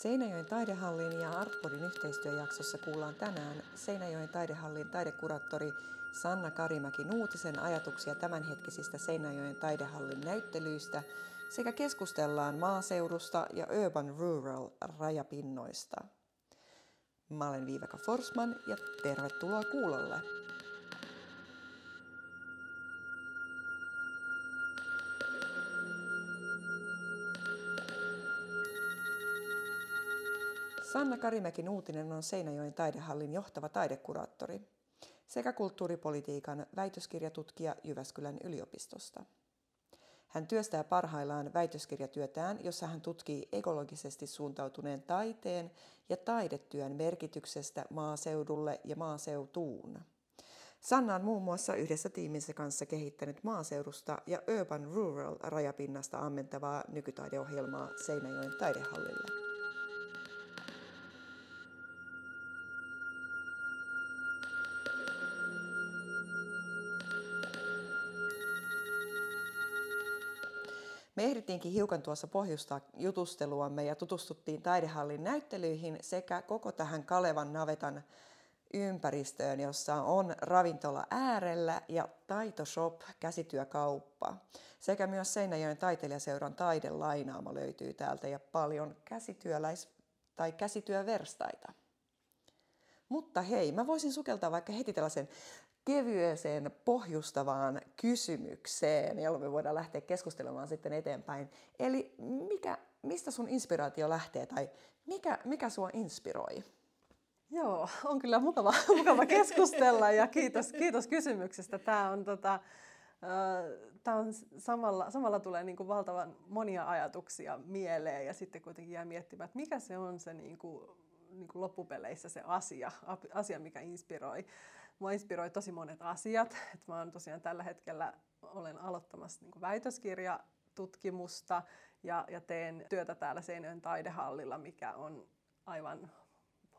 Seinäjoen taidehallin ja Artpodin yhteistyöjaksossa kuullaan tänään Seinäjoen taidehallin taidekuraattori Sanna Karimäki Nuutisen ajatuksia tämänhetkisistä Seinäjoen taidehallin näyttelyistä sekä keskustellaan maaseudusta ja urban rural rajapinnoista. Mä olen Viiveka Forsman ja tervetuloa kuulolle. Sanna Karimäki Nuutinen on Seinäjoen taidehallin johtava taidekuraattori sekä kulttuuripolitiikan väitöskirjatutkija Jyväskylän yliopistosta. Hän työstää parhaillaan väitöskirjatyötään, jossa hän tutkii ekologisesti suuntautuneen taiteen ja taidetyön merkityksestä maaseudulle ja maaseutuun. Sanna on muun muassa yhdessä tiiminsä kanssa kehittänyt maaseudusta ja urban rural rajapinnasta ammentavaa nykytaideohjelmaa Seinäjoen taidehallille. Me ehdittiinkin hiukan tuossa pohjustaa jutusteluamme ja tutustuttiin taidehallin näyttelyihin sekä koko tähän Kalevan navetan ympäristöön, jossa on ravintola äärellä ja taitoshop, käsityökauppa. Sekä myös Seinäjoen taiteilijaseuran taidelainaama löytyy täältä ja paljon käsityöläis- tai käsityöverstaita. Mutta hei, mä voisin sukeltaa vaikka heti tällaisen kevyeseen pohjustavaan kysymykseen, jolloin me voidaan lähteä keskustelemaan sitten eteenpäin. Eli mikä, mistä sun inspiraatio lähtee tai mikä, mikä sua inspiroi? Joo, on kyllä mukava, mukava keskustella ja kiitos, kiitos kysymyksestä. Tämä on, tota, Tämä on samalla, samalla tulee niin kuin valtavan monia ajatuksia mieleen ja sitten kuitenkin jää miettimään, että mikä se on se niin kuin, niin kuin loppupeleissä se asia, asia, mikä inspiroi. Mua inspiroi tosi monet asiat. Et mä oon tosiaan tällä hetkellä olen aloittamassa niin väitöskirjatutkimusta ja, ja teen työtä täällä Seinäjoen taidehallilla, mikä on aivan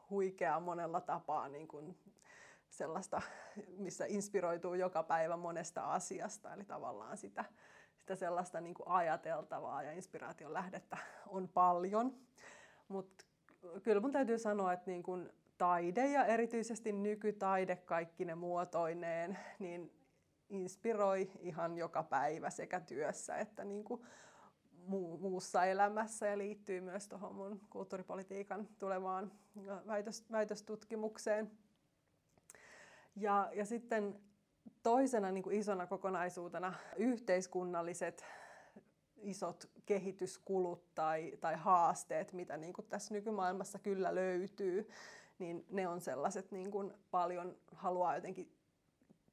huikea monella tapaa niin kuin sellaista, missä inspiroituu joka päivä monesta asiasta. Eli tavallaan sitä, sitä sellaista niin kuin ajateltavaa ja inspiraation lähdettä on paljon. Mutta kyllä mun täytyy sanoa, että niin kuin taide ja erityisesti nykytaide kaikki ne muotoineen, niin inspiroi ihan joka päivä sekä työssä että niin kuin muussa elämässä ja liittyy myös tuohon mun kulttuuripolitiikan tulevaan väitös, väitöstutkimukseen. Ja, ja sitten toisena niin kuin isona kokonaisuutena yhteiskunnalliset isot kehityskulut tai, tai haasteet, mitä niin kuin tässä nykymaailmassa kyllä löytyy niin ne on sellaiset niin kuin paljon haluaa jotenkin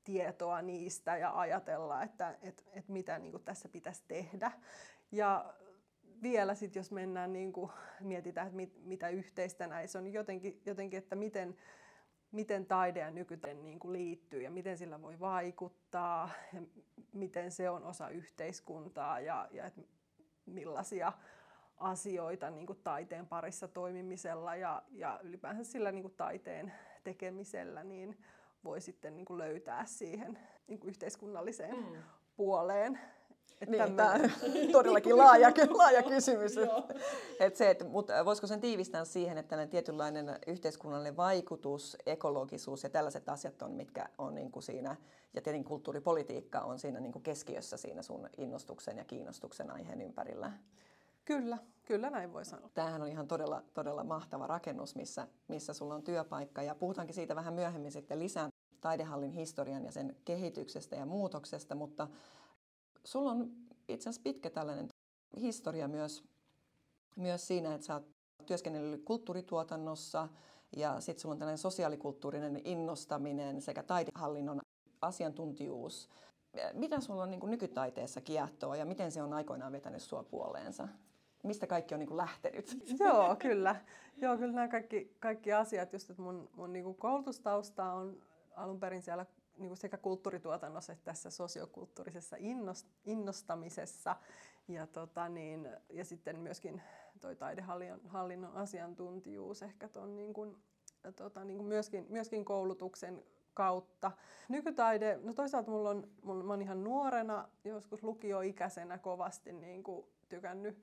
tietoa niistä ja ajatella, että et, et mitä niin kuin tässä pitäisi tehdä. Ja vielä sitten, jos mennään, niin kuin, mietitään, että mit, mitä yhteistä näissä on, niin jotenkin, jotenkin että miten, miten taide ja nykyten niin kuin liittyy ja miten sillä voi vaikuttaa ja miten se on osa yhteiskuntaa ja, ja että millaisia asioita niin kuin taiteen parissa toimimisella ja, ja ylipäänsä sillä niin kuin taiteen tekemisellä niin voi sitten niin kuin löytää siihen niin kuin yhteiskunnalliseen mm. puoleen. Että niin, tämä on todellakin laaja, laaja kysymys. et se, että, mutta voisiko sen tiivistää siihen, että tällainen tietynlainen yhteiskunnallinen vaikutus, ekologisuus ja tällaiset asiat on, mitkä on niin kuin siinä, ja tietenkin kulttuuripolitiikka on siinä niin kuin keskiössä siinä sun innostuksen ja kiinnostuksen aiheen ympärillä. Kyllä, kyllä näin voi sanoa. Tämähän on ihan todella, todella mahtava rakennus, missä, missä sulla on työpaikka ja puhutaankin siitä vähän myöhemmin sitten lisää taidehallin historian ja sen kehityksestä ja muutoksesta, mutta sulla on itse asiassa pitkä tällainen historia myös, myös siinä, että sä oot työskennellyt kulttuurituotannossa ja sitten sulla on tällainen sosiaalikulttuurinen innostaminen sekä taidehallinnon asiantuntijuus. Mitä sulla on niin nykytaiteessa kiehtoa ja miten se on aikoinaan vetänyt sua puoleensa? Mistä kaikki on niin kuin lähtenyt. Joo, kyllä. Joo, kyllä nämä kaikki, kaikki asiat, just että mun, mun niin kuin koulutustausta on alun perin siellä niin kuin sekä kulttuurituotannossa että tässä sosiokulttuurisessa innost, innostamisessa. Ja, tota niin, ja sitten myöskin toi taidehallinnon asiantuntijuus ehkä ton niin kuin, tota, niin kuin myöskin, myöskin koulutuksen kautta. Nykytaide, no toisaalta mulla on, mulla, mä oon ihan nuorena, joskus lukioikäisenä kovasti niin kuin tykännyt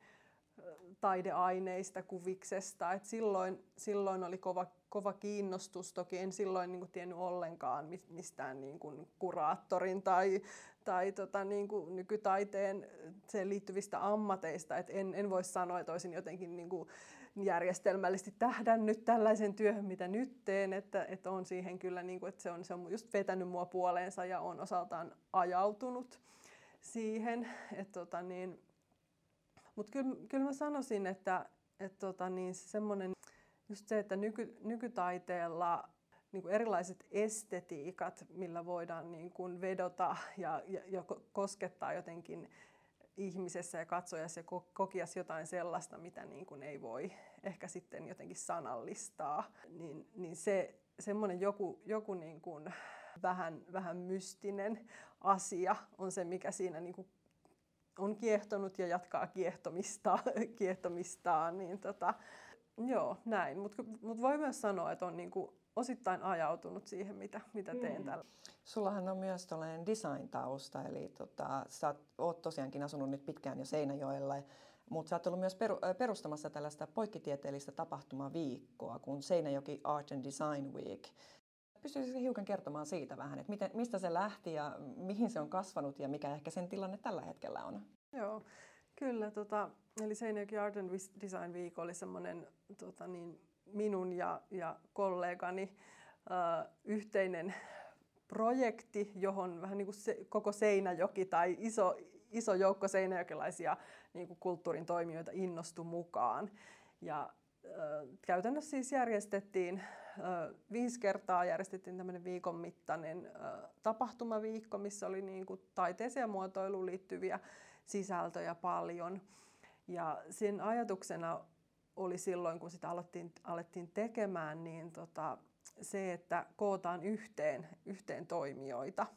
taideaineista, kuviksesta. Et silloin, silloin oli kova, kova kiinnostus. Toki en silloin niin kuin, tiennyt ollenkaan mistään niin kuin, kuraattorin tai, tai tota, niin kuin, nykytaiteen sen liittyvistä ammateista. Et en, en voi sanoa, että olisin jotenkin niin kuin, järjestelmällisesti tähdännyt tällaisen työhön, mitä nyt teen, että, että on siihen kyllä, niin kuin, että se on, se on just vetänyt mua puoleensa ja on osaltaan ajautunut siihen. Että, tota, niin, mutta kyllä, kyllä mä sanoisin, että, että tota, niin semmoinen, just se, että nyky, nykytaiteella niin kuin erilaiset estetiikat, millä voidaan niin kuin vedota ja, ja, ja koskettaa jotenkin ihmisessä ja katsojassa ja kokias jotain sellaista, mitä niin kuin ei voi ehkä sitten jotenkin sanallistaa, niin, niin se semmoinen joku, joku niin kuin vähän, vähän mystinen asia on se, mikä siinä niin kuin on kiehtonut ja jatkaa kiehtomista, kiehtomistaan. Niin tota, joo, näin. Mutta mut voi myös sanoa, että on niinku osittain ajautunut siihen, mitä, mitä teen mm. tällä. Sullahan on myös tällainen design-tausta, eli tota, sä oot tosiaankin asunut nyt pitkään jo Seinäjoella, mutta sä oot ollut myös perustamassa tällaista poikkitieteellistä tapahtumaviikkoa kuin Seinäjoki Art and Design Week. Pystyisikö hiukan kertomaan siitä vähän, että miten, mistä se lähti ja mihin se on kasvanut ja mikä ehkä sen tilanne tällä hetkellä on? Joo, kyllä. Tota, eli Seinäjoki Art and Design Week oli semmoinen tota, niin, minun ja, ja kollegani äh, yhteinen projekti, johon vähän niin kuin se, koko Seinäjoki tai iso, iso joukko seinäjokilaisia niin kuin kulttuurin toimijoita innostui mukaan. Ja käytännössä siis järjestettiin viisi kertaa järjestettiin tämmöinen viikon mittainen tapahtumaviikko, missä oli niin kuin taiteeseen ja muotoiluun liittyviä sisältöjä paljon. Ja sen ajatuksena oli silloin, kun sitä alettiin, alettiin tekemään, niin tota, se, että kootaan yhteen, yhteen toimijoita.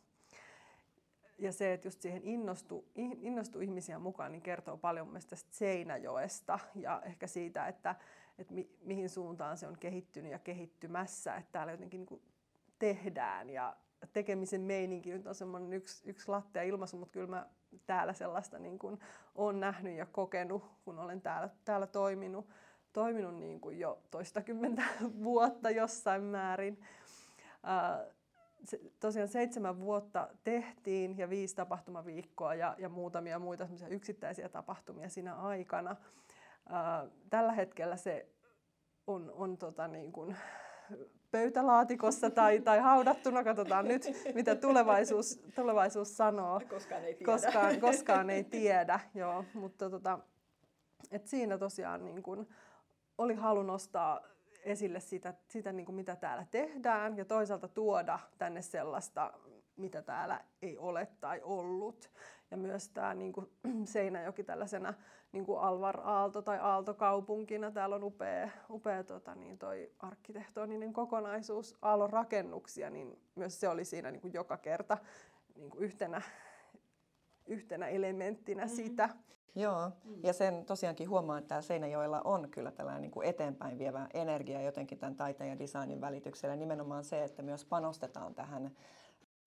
Ja se, että just siihen innostui, innostui ihmisiä mukaan, niin kertoo paljon mun tästä Seinäjoesta ja ehkä siitä, että, että mi, mihin suuntaan se on kehittynyt ja kehittymässä, että täällä jotenkin niin tehdään ja tekemisen meininki nyt on semmoinen yksi, yksi lattea ilmaisu, mutta kyllä mä täällä sellaista niin kuin olen nähnyt ja kokenut, kun olen täällä, täällä toiminut, toiminut niin kuin jo toistakymmentä vuotta jossain määrin. se, tosiaan seitsemän vuotta tehtiin ja viisi tapahtumaviikkoa ja, ja muutamia muita yksittäisiä tapahtumia siinä aikana. Tällä hetkellä se on, on tota niin kuin pöytälaatikossa tai, tai haudattuna. Katsotaan nyt, mitä tulevaisuus, tulevaisuus sanoo. Koskaan ei tiedä. Koskaan, koskaan ei tiedä, joo. Mutta tota, et siinä tosiaan niin kun oli halu nostaa esille sitä, sitä niin kuin mitä täällä tehdään ja toisaalta tuoda tänne sellaista, mitä täällä ei ole tai ollut. Ja myös tämä niin kuin Seinäjoki tällaisena niin kuin Alvar Aalto tai Aaltokaupunkina. Täällä on upea, upea tota, niin toi arkkitehtoninen kokonaisuus, Aallon rakennuksia, niin myös se oli siinä niin kuin joka kerta niin kuin yhtenä, yhtenä elementtinä mm-hmm. sitä. Joo, mm. ja sen tosiaankin huomaa, että täällä Seinäjoella on kyllä tällainen niin kuin eteenpäin vievä energia jotenkin tämän taiteen ja designin välityksellä. Nimenomaan se, että myös panostetaan tähän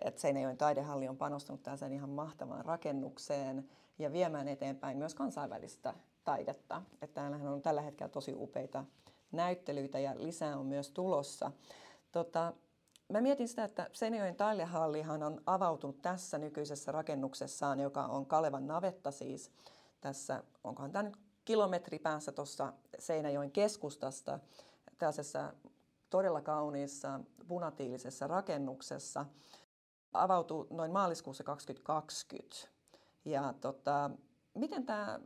että Seinäjoen taidehalli on panostanut tällaiseen ihan mahtavaan rakennukseen ja viemään eteenpäin myös kansainvälistä taidetta. Että täällähän on tällä hetkellä tosi upeita näyttelyitä ja lisää on myös tulossa. Tota, mä mietin sitä, että Seinäjoen taidehallihan on avautunut tässä nykyisessä rakennuksessaan, joka on Kalevan navetta siis. Tässä, onkohan tämä nyt kilometri päässä tuossa Seinäjoen keskustasta, tällaisessa todella kauniissa punatiilisessa rakennuksessa avautui noin maaliskuussa 2020. Ja tota, miten tämä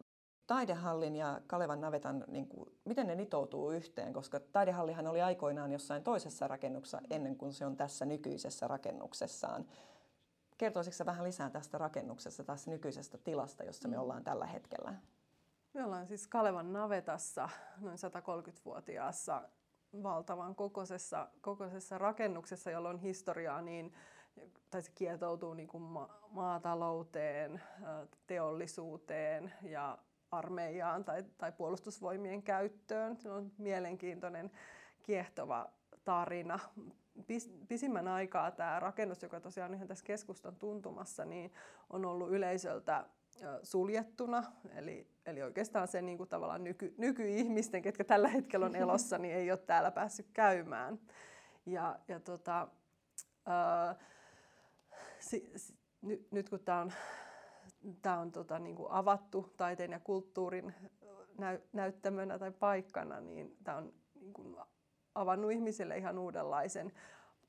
taidehallin ja Kalevan navetan, niin kuin, miten ne nitoutuu yhteen, koska taidehallihan oli aikoinaan jossain toisessa rakennuksessa ennen kuin se on tässä nykyisessä rakennuksessaan. Kertoisitko vähän lisää tästä rakennuksesta, tässä nykyisestä tilasta, jossa me mm. ollaan tällä hetkellä? Me ollaan siis Kalevan navetassa, noin 130-vuotiaassa valtavan kokoisessa, kokoisessa rakennuksessa, jolla on historiaa niin tai se kietoutuu niin kuin ma- maatalouteen, teollisuuteen ja armeijaan tai, tai puolustusvoimien käyttöön. Se on mielenkiintoinen, kiehtova tarina. Pis, pisimmän aikaa tämä rakennus, joka tosiaan ihan tässä keskustan tuntumassa, niin on ollut yleisöltä suljettuna, eli, eli oikeastaan se niin kuin tavallaan nyky, nykyihmisten, ketkä tällä hetkellä on elossa, niin ei ole täällä päässyt käymään. Ja, ja tota, ää, si, si, nyt, nyt kun tämä on, tää on tota, niin kuin avattu taiteen ja kulttuurin näy, näyttämönä tai paikkana, niin tämä on niin kuin avannut ihmisille ihan uudenlaisen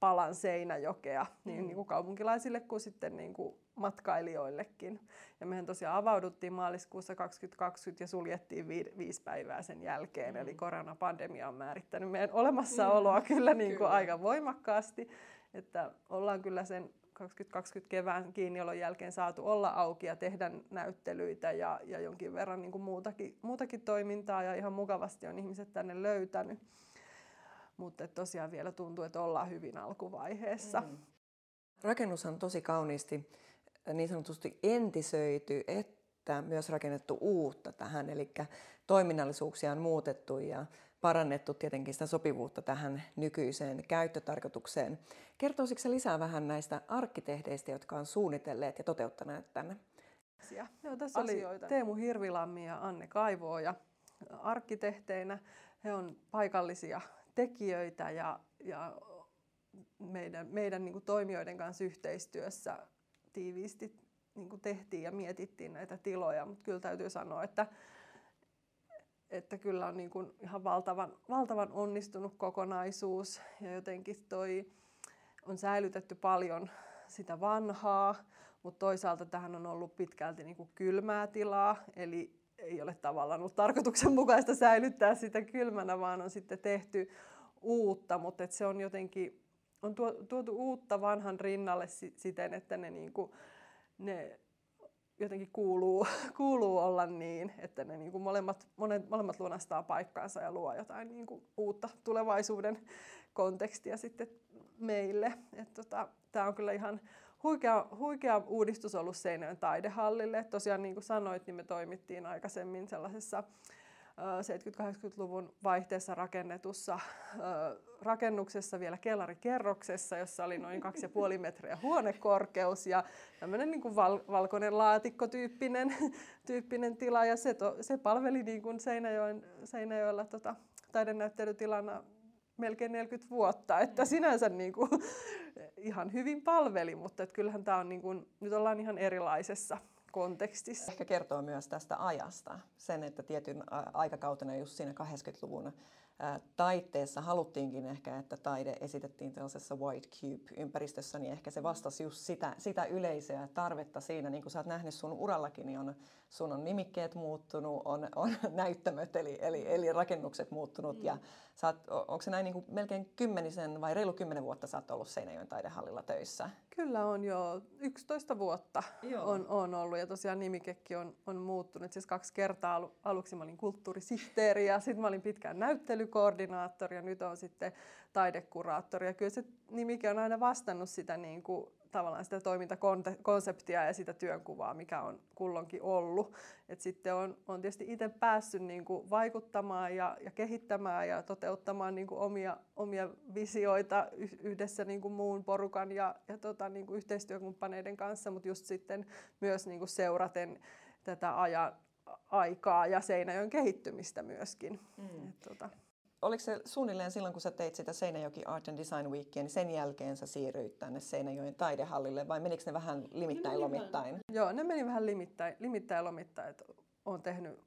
palan Seinäjokea niin, mm. niin kuin kaupunkilaisille kuin sitten niin kuin matkailijoillekin. Ja mehän tosiaan avauduttiin maaliskuussa 2020 ja suljettiin vi- viisi päivää sen jälkeen. Mm. Eli koronapandemia on määrittänyt meidän olemassaoloa mm. kyllä, niin kuin kyllä. aika voimakkaasti. Että ollaan kyllä sen 2020 kevään kiinniolon jälkeen saatu olla auki ja tehdä näyttelyitä ja, ja jonkin verran niin kuin muutakin, muutakin toimintaa ja ihan mukavasti on ihmiset tänne löytänyt. Mutta tosiaan vielä tuntuu, että ollaan hyvin alkuvaiheessa. Mm. Rakennus on tosi kauniisti niin sanotusti entisöity, että myös rakennettu uutta tähän, eli toiminnallisuuksia on muutettu ja parannettu tietenkin sitä sopivuutta tähän nykyiseen käyttötarkoitukseen. Kertoisitko se lisää vähän näistä arkkitehdeistä, jotka on suunnitelleet ja toteuttaneet tänne? Joo, tässä Asioita. oli Teemu Hirvilammi ja Anne Kaivoa ja arkkitehteinä. He on paikallisia tekijöitä ja, ja meidän, meidän niin kuin toimijoiden kanssa yhteistyössä tiiviisti niin kuin tehtiin ja mietittiin näitä tiloja, mutta kyllä täytyy sanoa, että, että kyllä on niin kuin ihan valtavan, valtavan onnistunut kokonaisuus. Ja jotenkin toi on säilytetty paljon sitä vanhaa, mutta toisaalta tähän on ollut pitkälti niin kuin kylmää tilaa, eli ei ole tavallaan ollut tarkoituksenmukaista säilyttää sitä kylmänä, vaan on sitten tehty uutta, mutta se on jotenkin on tuotu uutta vanhan rinnalle siten, että ne, niinku, ne jotenkin kuuluu, kuuluu olla niin, että ne niinku molemmat, monet, molemmat lunastaa paikkaansa ja luo jotain niinku uutta tulevaisuuden kontekstia sitten meille. Tota, Tämä on kyllä ihan huikea, huikea uudistus ollut Seinäjoen taidehallille. Tosiaan niin kuin sanoit, niin me toimittiin aikaisemmin sellaisessa 70-80-luvun vaihteessa rakennetussa rakennuksessa vielä kellarikerroksessa, jossa oli noin 2,5 metriä huonekorkeus ja tämmöinen niin kuin val- valkoinen laatikkotyyppinen tyyppinen tila. Ja se, to, se palveli niin kuin Seinäjoen, Seinäjoella tota, taidenäyttelytilana melkein 40 vuotta, että sinänsä niin kuin, ihan hyvin palveli, mutta että kyllähän tämä on, niin kuin, nyt ollaan ihan erilaisessa kontekstissa. Ehkä kertoo myös tästä ajasta. Sen, että tietyn aikakautena just siinä 80-luvun taiteessa haluttiinkin ehkä, että taide esitettiin tällaisessa white cube-ympäristössä, niin ehkä se vastasi just sitä, sitä yleisöä tarvetta siinä. Niin kuin sä oot nähnyt sun urallakin, niin on, sun on nimikkeet muuttunut, on, on näyttämöt eli, eli, eli rakennukset muuttunut. Mm. Ja sä oot, onko se näin niin kuin melkein kymmenisen vai reilu kymmenen vuotta sä oot ollut Seinäjoen taidehallilla töissä? Kyllä on jo 11 vuotta on, on ollut ja tosiaan nimikekin on, on muuttunut. Siis kaksi kertaa aluksi mä olin kulttuurisihteeri ja sitten mä olin pitkään näyttelykoordinaattori ja nyt on sitten taidekuraattori. Ja kyllä se nimike on aina vastannut sitä niin kuin tavallaan sitä toimintakonseptia ja sitä työnkuvaa, mikä on kullonkin ollut. Et sitten on, on tietysti itse päässyt niin kuin vaikuttamaan ja, ja kehittämään ja toteuttamaan niin kuin omia, omia visioita yhdessä niin kuin muun porukan ja, ja tota, niin kuin yhteistyökumppaneiden kanssa, mutta just sitten myös niin kuin seuraten tätä ajan, aikaa ja Seinäjoen kehittymistä myöskin. Mm. Et, tota oliko se suunnilleen silloin, kun sä teit sitä Seinäjoki Art and Design Weekia, niin sen jälkeen sä siirryit tänne Seinäjoen taidehallille vai menikö ne vähän limittäin lomittain? Joo, ne meni vähän limittäin, limittäin lomittain. Olen tehnyt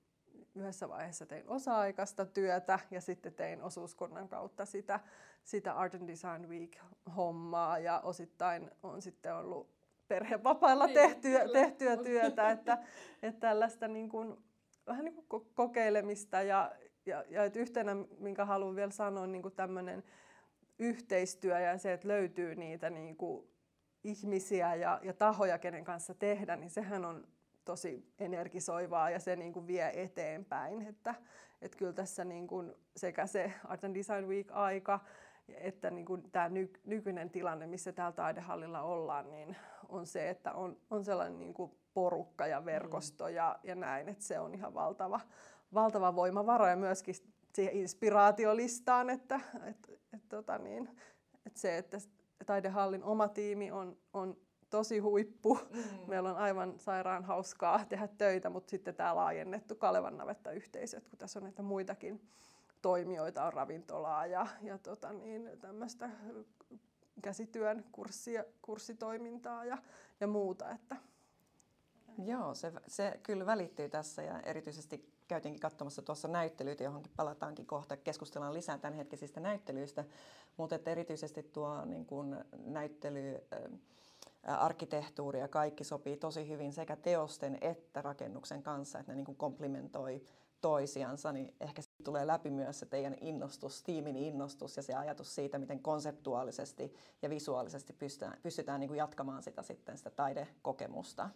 yhdessä vaiheessa tein osa-aikaista työtä ja sitten tein osuuskunnan kautta sitä, sitä Art and Design Week-hommaa ja osittain on sitten ollut perhevapailla niin, tehtyä, tehtyä työtä, että, että tällaista niin kuin, vähän niin kuin kokeilemista ja, ja, ja että yhtenä, minkä haluan vielä sanoa, niin kuin tämmöinen yhteistyö ja se, että löytyy niitä niin kuin ihmisiä ja, ja tahoja, kenen kanssa tehdä, niin sehän on tosi energisoivaa ja se niin kuin vie eteenpäin. Että, että kyllä tässä niin kuin sekä se Art and Design Week-aika että niin kuin tämä ny, nykyinen tilanne, missä täällä taidehallilla ollaan, niin on se, että on, on sellainen niin kuin porukka ja verkosto mm. ja, ja näin, että se on ihan valtava, valtava voimavara ja myöskin siihen inspiraatiolistaan, että, että, että, tota niin, että se, että taidehallin oma tiimi on, on tosi huippu. Mm. Meillä on aivan sairaan hauskaa tehdä töitä, mutta sitten tämä laajennettu Kalevan navetta-yhteisö, että kun tässä on näitä muitakin toimijoita, on ravintolaa ja, ja tota niin, tämmöistä käsityön kurssia, kurssitoimintaa ja, ja muuta. Että. Joo, se, se kyllä välittyy tässä ja erityisesti käytiinkin katsomassa tuossa näyttelyitä, johonkin palataankin kohta, keskustellaan lisää tämänhetkisistä näyttelyistä, mutta että erityisesti tuo niin kuin, näyttely, arkkitehtuuri ja kaikki sopii tosi hyvin sekä teosten että rakennuksen kanssa, että ne niin kuin komplementoi toisiansa, niin ehkä tulee läpi myös se teidän innostus, tiimin innostus ja se ajatus siitä, miten konseptuaalisesti ja visuaalisesti pystytään, pystytään niin kuin jatkamaan sitä sitten sitä taidekokemusta.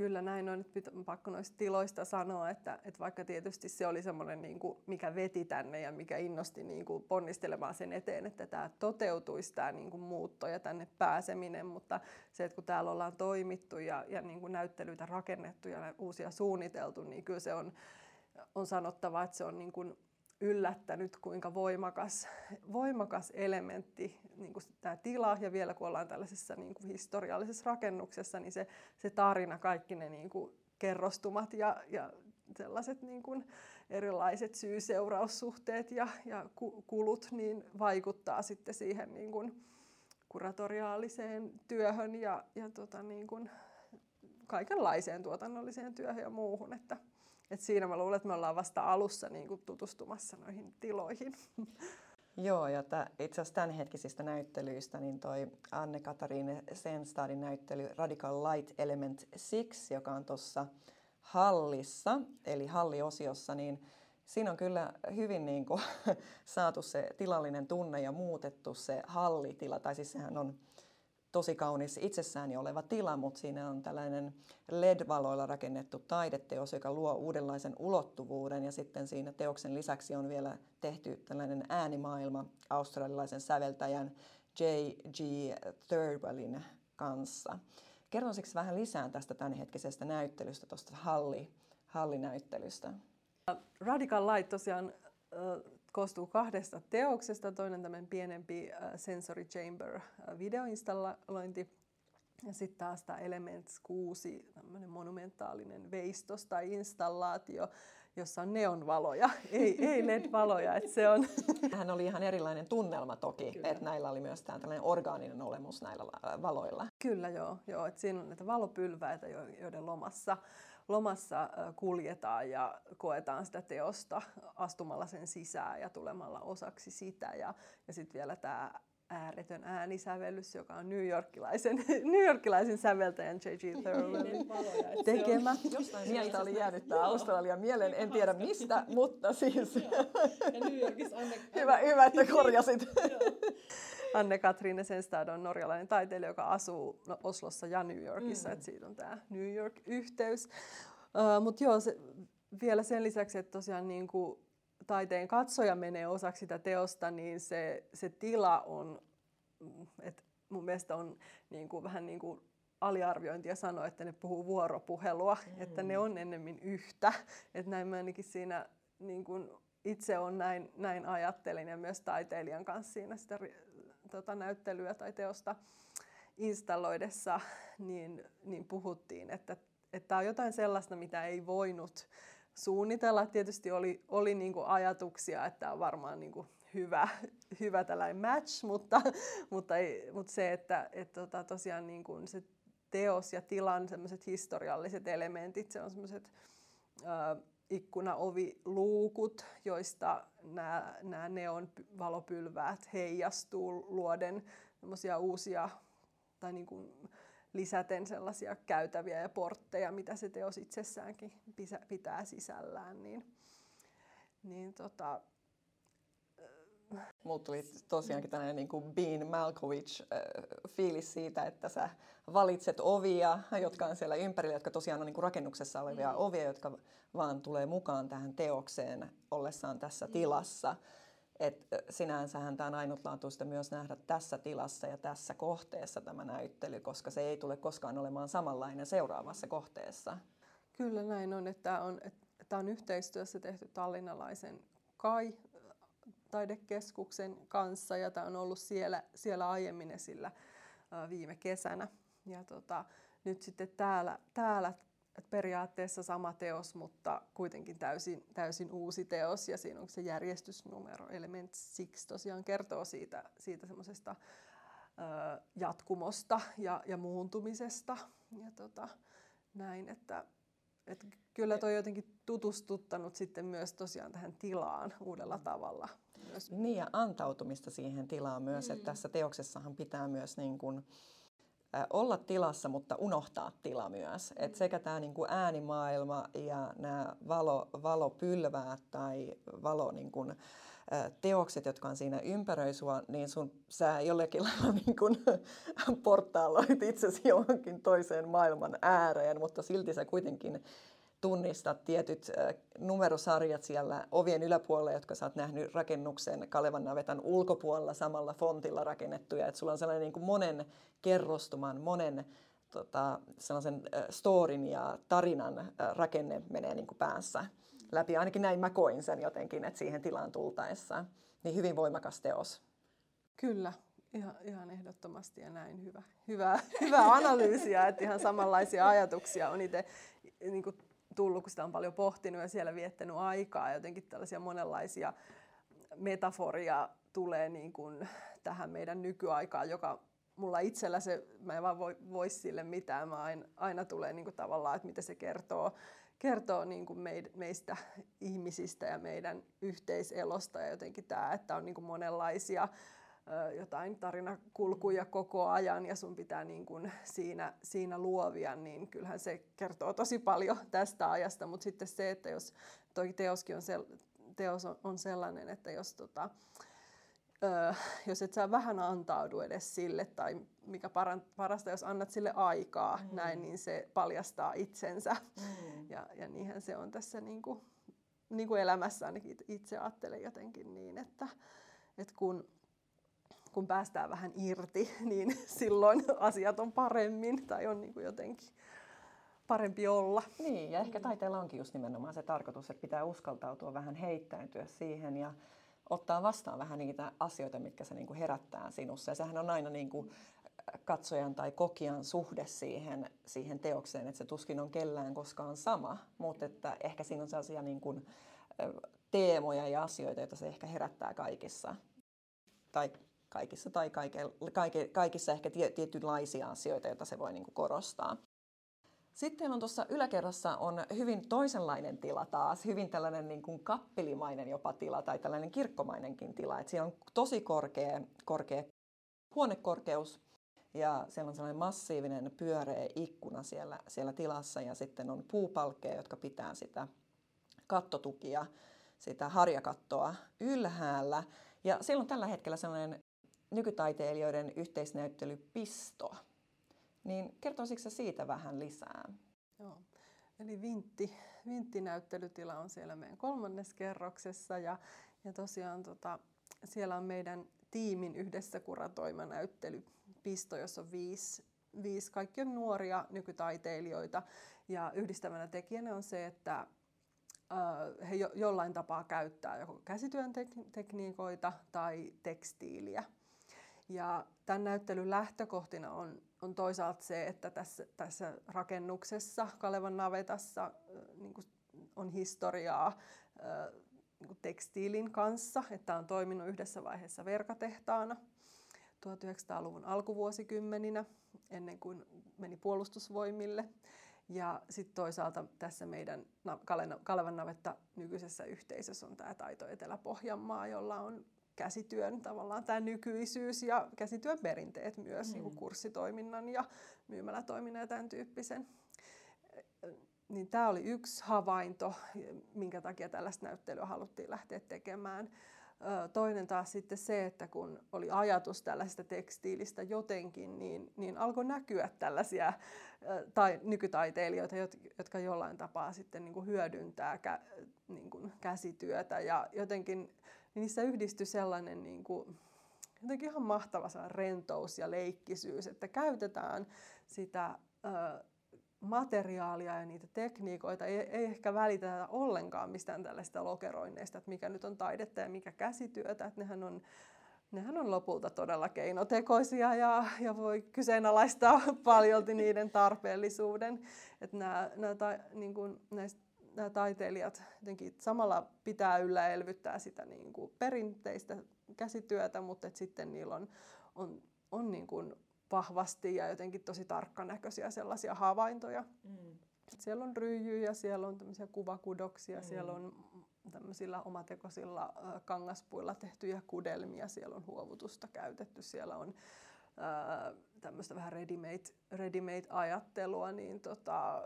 Kyllä näin on. Nyt on pakko noista tiloista sanoa, että, että vaikka tietysti se oli semmoinen, niin kuin, mikä veti tänne ja mikä innosti niin kuin ponnistelemaan sen eteen, että tämä toteutuisi tämä niin kuin muutto ja tänne pääseminen, mutta se, että kun täällä ollaan toimittu ja, ja niin kuin näyttelyitä rakennettu ja uusia suunniteltu, niin kyllä se on, on sanottava, että se on niin kuin yllättänyt, kuinka voimakas, voimakas elementti niin kuin tämä tila ja vielä kun ollaan tällaisessa niin kuin historiallisessa rakennuksessa, niin se, se tarina, kaikki ne niin kuin kerrostumat ja, ja sellaiset niin kuin erilaiset syy-seuraussuhteet ja, ja kulut niin vaikuttaa sitten siihen niin kuin kuratoriaaliseen työhön ja, ja tota niin kuin kaikenlaiseen tuotannolliseen työhön ja muuhun. Että, et siinä mä luulen, että me ollaan vasta alussa niin kuin tutustumassa noihin tiloihin. Joo, ja itse asiassa tämänhetkisistä näyttelyistä, niin toi Anne-Katariine Senstadin näyttely Radical Light Element 6, joka on tuossa hallissa, eli halliosiossa, niin siinä on kyllä hyvin niin kuin, saatu se tilallinen tunne ja muutettu se hallitila, tai siis sehän on tosi kaunis itsessään jo oleva tila, mutta siinä on tällainen LED-valoilla rakennettu taideteos, joka luo uudenlaisen ulottuvuuden ja sitten siinä teoksen lisäksi on vielä tehty tällainen äänimaailma australialaisen säveltäjän J.G. Thirlwellin kanssa. Kertoisitko vähän lisää tästä tämänhetkisestä näyttelystä, tuosta halli, hallinäyttelystä? Radical Light tosiaan koostuu kahdesta teoksesta. Toinen tämmöinen pienempi uh, Sensory Chamber uh, videoinstallointi ja sitten taas tämä Elements 6, tämmöinen monumentaalinen veistos tai installaatio, jossa on neonvaloja, ei, ei LED-valoja. Että se on... Hän oli ihan erilainen tunnelma toki, Kyllä. että näillä oli myös tämä tällainen orgaaninen olemus näillä valoilla. Kyllä joo, joo että siinä on näitä valopylväitä, joiden lomassa lomassa kuljetaan ja koetaan sitä teosta astumalla sen sisään ja tulemalla osaksi sitä. Ja, ja sitten vielä tämä ääretön äänisävellys, joka on New Yorkilaisen, New Yorkilaisen säveltäjän J.G. Thurlin tekemä. Jostain mieltä oli jäänyt tämä Australian mieleen, en tiedä mistä, mutta siis... Ja New Yorkissa Anne... hyvä, hyvä, että korjasit. Anne-Katrine Senstad on norjalainen taiteilija, joka asuu no, Oslossa ja New Yorkissa, mm. että siitä on tämä New York-yhteys. Uh, Mutta joo, se, vielä sen lisäksi, että tosiaan niin kuin taiteen katsoja menee osaksi sitä teosta, niin se, se tila on, että mun mielestä on niin kuin, vähän niin kuin aliarviointia sanoa, että ne puhuu vuoropuhelua, mm. että ne on ennemmin yhtä. Että näin mä ainakin siinä niin kuin itse on näin, näin ajattelin ja myös taiteilijan kanssa siinä sitä tota, näyttelyä tai teosta installoidessa, niin, niin puhuttiin, että tämä on jotain sellaista, mitä ei voinut suunnitella. Tietysti oli, oli niin kuin ajatuksia, että tämä on varmaan niin kuin hyvä, hyvä tällainen match, mutta, mutta, ei, mutta se, että et tota, tosiaan niin kuin se teos ja tilan semmoiset historialliset elementit, se on semmoiset ikkuna, ovi, luukut, joista nämä, nämä neon valopylväät heijastuu luoden uusia tai niin kuin lisäten sellaisia käytäviä ja portteja, mitä se teos itsessäänkin pitää sisällään. Niin, niin tota, Mulla tuli tosiaankin tällainen niin kuin Bean Malkovich fiilis siitä, että sä valitset ovia, jotka on siellä ympärillä, jotka tosiaan on niin kuin rakennuksessa olevia mm. ovia, jotka vaan tulee mukaan tähän teokseen ollessaan tässä mm. tilassa. Et sinänsähän tämä on ainutlaatuista myös nähdä tässä tilassa ja tässä kohteessa tämä näyttely, koska se ei tule koskaan olemaan samanlainen seuraavassa kohteessa. Kyllä näin on, että tämä on, että on yhteistyössä tehty tallinnalaisen Kai taidekeskuksen kanssa ja tämä on ollut siellä, siellä aiemmin esillä viime kesänä. Ja tota, nyt sitten täällä, täällä periaatteessa sama teos, mutta kuitenkin täysin, täysin uusi teos. Ja siinä on se järjestysnumero, Element 6, tosiaan kertoo siitä, siitä semmoisesta jatkumosta ja, ja muuntumisesta. Ja tota, näin, että, että kyllä toi jotenkin tutustuttanut sitten myös tosiaan tähän tilaan uudella tavalla. Myös. Niin ja antautumista siihen tilaan myös, mm. että tässä teoksessahan pitää myös niin kuin, olla tilassa, mutta unohtaa tila myös. Et sekä tämä niinku äänimaailma ja nämä valo, valopylväät tai valo niinku, teokset, jotka on siinä ympäröi sua, niin sun, sä jollakin lailla niin kuin portaaloit itsesi johonkin toiseen maailman ääreen, mutta silti sä kuitenkin tunnistat tietyt numerosarjat siellä ovien yläpuolella, jotka sä oot nähnyt rakennuksen Kalevan navetan ulkopuolella samalla fontilla rakennettuja. Että sulla on sellainen niin kuin monen kerrostuman, monen tota, sellaisen storin ja tarinan rakenne menee niin kuin päässä läpi. Ainakin näin mä koin sen jotenkin, että siihen tilaan tultaessa. Niin hyvin voimakas teos. Kyllä, ihan, ihan ehdottomasti ja näin hyvä, hyvä, hyvä analyysiä, että ihan samanlaisia ajatuksia on itse niin tullut, kun sitä on paljon pohtinut ja siellä viettänyt aikaa. Jotenkin tällaisia monenlaisia metaforia tulee niin kuin tähän meidän nykyaikaan, joka mulla itsellä se, mä en vaan voi, voi sille mitään, mä aina, aina tulee niin kuin tavallaan, että mitä se kertoo, kertoo niin kuin meistä ihmisistä ja meidän yhteiselosta ja jotenkin tämä, että on niin kuin monenlaisia jotain tarinakulkuja koko ajan ja sun pitää niin kuin siinä, siinä luovia, niin kyllähän se kertoo tosi paljon tästä ajasta. Mutta sitten se, että jos toi teoskin on, sel, teos on, sellainen, että jos, tota, ö, jos et sä vähän antaudu edes sille, tai mikä parasta, jos annat sille aikaa, mm. näin, niin se paljastaa itsensä. Mm. Ja, ja niinhän se on tässä niin kuin, niin kuin elämässä ainakin itse ajattelen jotenkin niin, että, että kun kun päästään vähän irti, niin silloin asiat on paremmin tai on niin kuin jotenkin parempi olla. Niin, ja ehkä taiteella onkin just nimenomaan se tarkoitus, että pitää uskaltautua vähän heittäytyä siihen ja ottaa vastaan vähän niitä asioita, mitkä se kuin herättää sinussa. Ja sehän on aina niin kuin katsojan tai kokijan suhde siihen, siihen teokseen, että se tuskin on kellään koskaan sama, mutta että ehkä siinä on sellaisia niin kuin teemoja ja asioita, joita se ehkä herättää kaikissa. Tai kaikissa tai kaike, kaikissa ehkä tietynlaisia asioita, joita se voi niin kuin korostaa. Sitten on tuossa yläkerrassa on hyvin toisenlainen tila taas, hyvin tällainen niin kuin kappelimainen jopa tila tai tällainen kirkkomainenkin tila. Et siinä on tosi korkea, korkea huonekorkeus ja siellä on sellainen massiivinen pyöreä ikkuna siellä, siellä tilassa ja sitten on puupalkkeja, jotka pitää sitä kattotukia, sitä harjakattoa ylhäällä. Ja siellä on tällä hetkellä sellainen nykytaiteilijoiden yhteisnäyttely Pisto. Niin kertoisitko siitä vähän lisää? Joo. Eli vintti, vinttinäyttelytila on siellä meidän kolmannes kerroksessa ja, ja tosiaan tota, siellä on meidän tiimin yhdessä kuratoima näyttely Pisto, jossa on viisi, viisi kaikki on nuoria nykytaiteilijoita ja yhdistävänä tekijänä on se, että he jo, jollain tapaa käyttää joko käsityön tekniikoita tai tekstiiliä. Ja tämän näyttelyn lähtökohtina on, on toisaalta se, että tässä, tässä rakennuksessa, Kalevan navetassa, niin kuin on historiaa niin tekstiilin kanssa, että on toiminut yhdessä vaiheessa verkatehtaana 1900-luvun alkuvuosikymmeninä, ennen kuin meni puolustusvoimille. Ja sitten toisaalta tässä meidän Kalevan navetta nykyisessä yhteisössä on tämä Taito Etelä-Pohjanmaa, jolla on käsityön tavallaan tämä nykyisyys ja käsityön perinteet myös mm. niin kuin kurssitoiminnan ja myymälätoiminnan ja tämän tyyppisen. Niin tämä oli yksi havainto, minkä takia tällaista näyttelyä haluttiin lähteä tekemään. Toinen taas sitten se, että kun oli ajatus tällaista tekstiilistä jotenkin, niin, niin alkoi näkyä tällaisia tai nykytaiteilijoita, jotka jollain tapaa sitten niin kuin hyödyntää kä, niin kuin käsityötä ja jotenkin niin niissä yhdistyi sellainen niin kuin, jotenkin ihan mahtava rentous ja leikkisyys, että käytetään sitä ö, materiaalia ja niitä tekniikoita, ei, ei ehkä välitetä ollenkaan mistään tällaista lokeroinneista, että mikä nyt on taidetta ja mikä käsityötä, että nehän on nehän on lopulta todella keinotekoisia ja, ja voi kyseenalaistaa paljolti niiden tarpeellisuuden. Että nämä, nämä, niin kuin, näistä, taiteilijat jotenkin samalla pitää yllä elvyttää sitä niin kuin perinteistä käsityötä, mutta että sitten niillä on, on, on niin kuin vahvasti ja jotenkin tosi tarkkanäköisiä sellaisia havaintoja. Mm. Siellä on ryijyjä, siellä on tämmöisiä kuvakudoksia, mm. siellä on tämmöisillä omatekoisilla kangaspuilla tehtyjä kudelmia, siellä on huovutusta käytetty, siellä on tämmöistä vähän ready-made, ready-made-ajattelua, niin tota,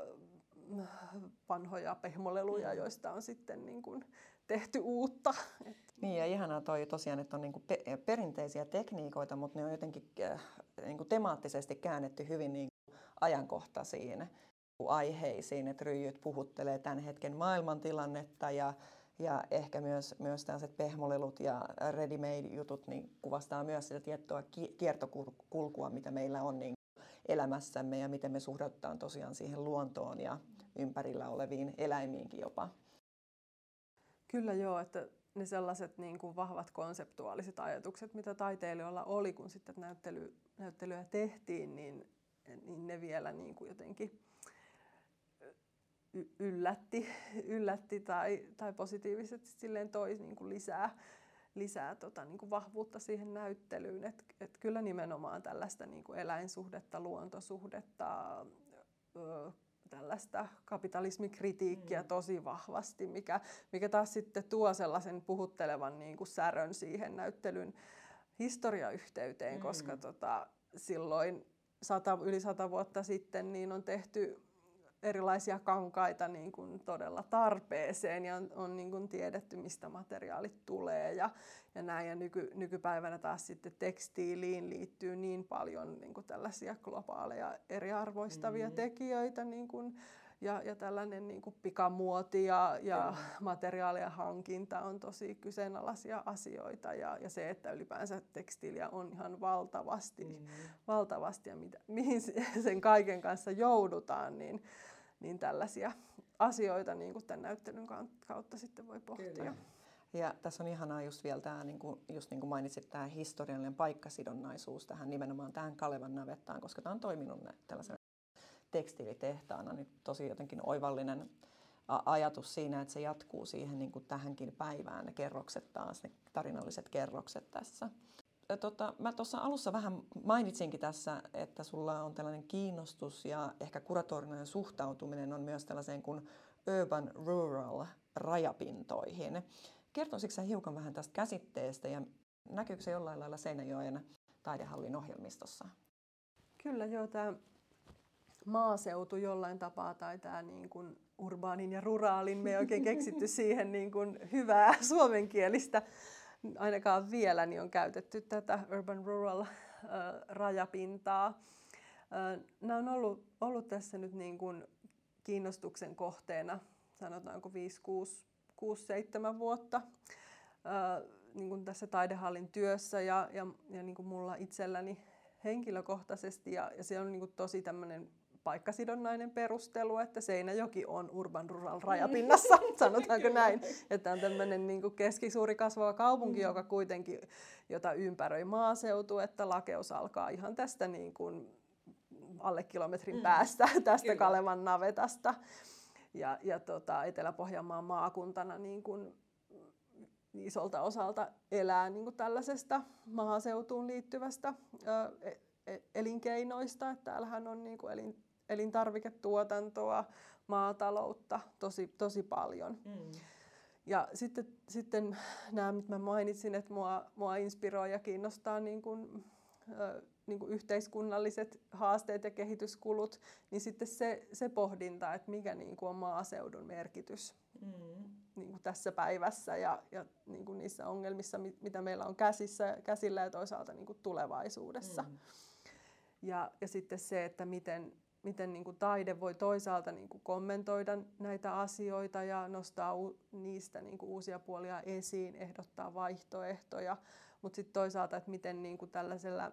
vanhoja pehmoleluja, mm. joista on sitten niin kuin tehty uutta. Niin ja ihanaa toi tosiaan, että on niin kuin pe- perinteisiä tekniikoita, mutta ne on jotenkin äh, niin kuin temaattisesti käännetty hyvin niin kuin ajankohtaisiin aiheisiin, että ryijyt puhuttelee tämän hetken maailmantilannetta ja, ja ehkä myös, myös tällaiset pehmolelut ja ready-made-jutut niin kuvastaa myös sitä tiettyä kiertokulkua, mitä meillä on niin elämässämme ja miten me suhdautetaan tosiaan siihen luontoon ja ympärillä oleviin eläimiinkin jopa. Kyllä joo, että ne sellaiset niin kuin vahvat konseptuaaliset ajatukset, mitä taiteilijoilla oli, kun sitten näyttely, näyttelyä tehtiin, niin, niin ne vielä niin kuin jotenkin yllätti, yllätti tai, tai positiivisesti silleen toi niin kuin lisää, lisää tota, niin kuin vahvuutta siihen näyttelyyn. Et, et kyllä nimenomaan tällaista niin kuin eläinsuhdetta, luontosuhdetta, tällaista kapitalismikritiikkiä mm. tosi vahvasti, mikä, mikä taas sitten tuo sellaisen puhuttelevan niin kuin särön siihen näyttelyn historiayhteyteen, mm. koska tota, silloin sata, yli sata vuotta sitten niin on tehty erilaisia kankaita niin kuin todella tarpeeseen ja on, on niin kuin tiedetty, mistä materiaalit tulee ja, ja näin. Ja nyky, nykypäivänä taas sitten tekstiiliin liittyy niin paljon niin kuin tällaisia globaaleja eriarvoistavia mm-hmm. tekijöitä niin kuin, ja, ja tällainen niin kuin pikamuoti ja, ja mm. materiaalien hankinta on tosi kyseenalaisia asioita ja, ja se, että ylipäänsä tekstiiliä on ihan valtavasti, mm. valtavasti ja mitä, mihin sen kaiken kanssa joudutaan, niin, niin tällaisia asioita niin kuin tämän näyttelyn kautta sitten voi pohtia. Kyllä. Ja tässä on ihanaa just vielä tämä, niin kuin, just niin kuin mainitsit, tämä historiallinen paikkasidonnaisuus tähän nimenomaan tähän Kalevan navettaan, koska tämä on toiminut tällaisena tekstiilitehtaana, niin tosi jotenkin oivallinen ajatus siinä, että se jatkuu siihen niin kuin tähänkin päivään, ne kerrokset taas, ne tarinalliset kerrokset tässä tota, mä tuossa alussa vähän mainitsinkin tässä, että sulla on tällainen kiinnostus ja ehkä kuratorinen suhtautuminen on myös tällaiseen kuin urban rural rajapintoihin. Kertoisitko hiukan vähän tästä käsitteestä ja näkyykö se jollain lailla Seinäjoen taidehallin ohjelmistossa? Kyllä joo, tämä maaseutu jollain tapaa tai tämä niin kuin urbaanin ja ruraalin, me ei oikein keksitty siihen niin kuin hyvää suomenkielistä ainakaan vielä niin on käytetty tätä urban rural rajapintaa. Nämä on ollut, ollut tässä nyt niin kuin kiinnostuksen kohteena, sanotaanko 5-6-7 vuotta niin kuin tässä taidehallin työssä ja, ja, ja niin kuin mulla itselläni henkilökohtaisesti. Ja, ja se on niin kuin tosi tämmöinen paikkasidonnainen perustelu, että Seinäjoki on urban rural rajapinnassa, sanotaanko näin. Että on tämmöinen niin kuin keskisuuri kasvava kaupunki, joka kuitenkin, jota ympäröi maaseutu, että lakeus alkaa ihan tästä niin kuin alle kilometrin mm. päästä tästä Kyllä. Kalevan navetasta. Ja, ja tota, Etelä-Pohjanmaan maakuntana niin kuin isolta osalta elää niin kuin tällaisesta maaseutuun liittyvästä ö, e, e, elinkeinoista. Että täällähän on niin kuin elin, elintarviketuotantoa, maataloutta tosi, tosi paljon. Mm. Ja sitten, sitten nämä, mitä mä mainitsin, että mua, mua inspiroi ja kiinnostaa niin kuin, ö, niin kuin yhteiskunnalliset haasteet ja kehityskulut, niin sitten se, se pohdinta, että mikä niin kuin on maaseudun merkitys mm. niin kuin tässä päivässä ja, ja niin kuin niissä ongelmissa, mitä meillä on käsissä, käsillä ja toisaalta niin kuin tulevaisuudessa. Mm. Ja, ja sitten se, että miten, miten niin kuin taide voi toisaalta niin kuin kommentoida näitä asioita ja nostaa u- niistä niin kuin uusia puolia esiin, ehdottaa vaihtoehtoja, mutta sitten toisaalta, että miten niin kuin tällaisella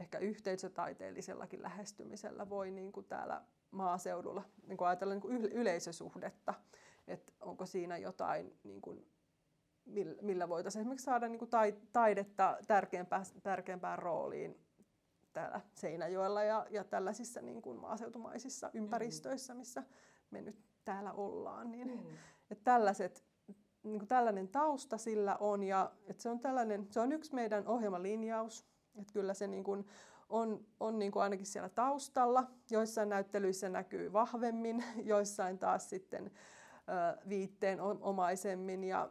ehkä yhteisötaiteellisellakin lähestymisellä voi niin kuin täällä maaseudulla niin kuin ajatella niin kuin yleisösuhdetta, että onko siinä jotain niin kuin millä voitaisiin esimerkiksi saada niin kuin taidetta tärkeämpään, tärkeämpään rooliin täällä Seinäjoella ja, ja tällaisissa niin kuin maaseutumaisissa ympäristöissä, missä me nyt täällä ollaan. Niin, mm. että tällaiset, niin kuin tällainen tausta sillä on ja että se on, tällainen, se on yksi meidän ohjelmalinjaus. Että kyllä se niin kuin on, on niin kuin ainakin siellä taustalla. Joissain näyttelyissä näkyy vahvemmin, joissain taas sitten ö, viitteenomaisemmin. Ja,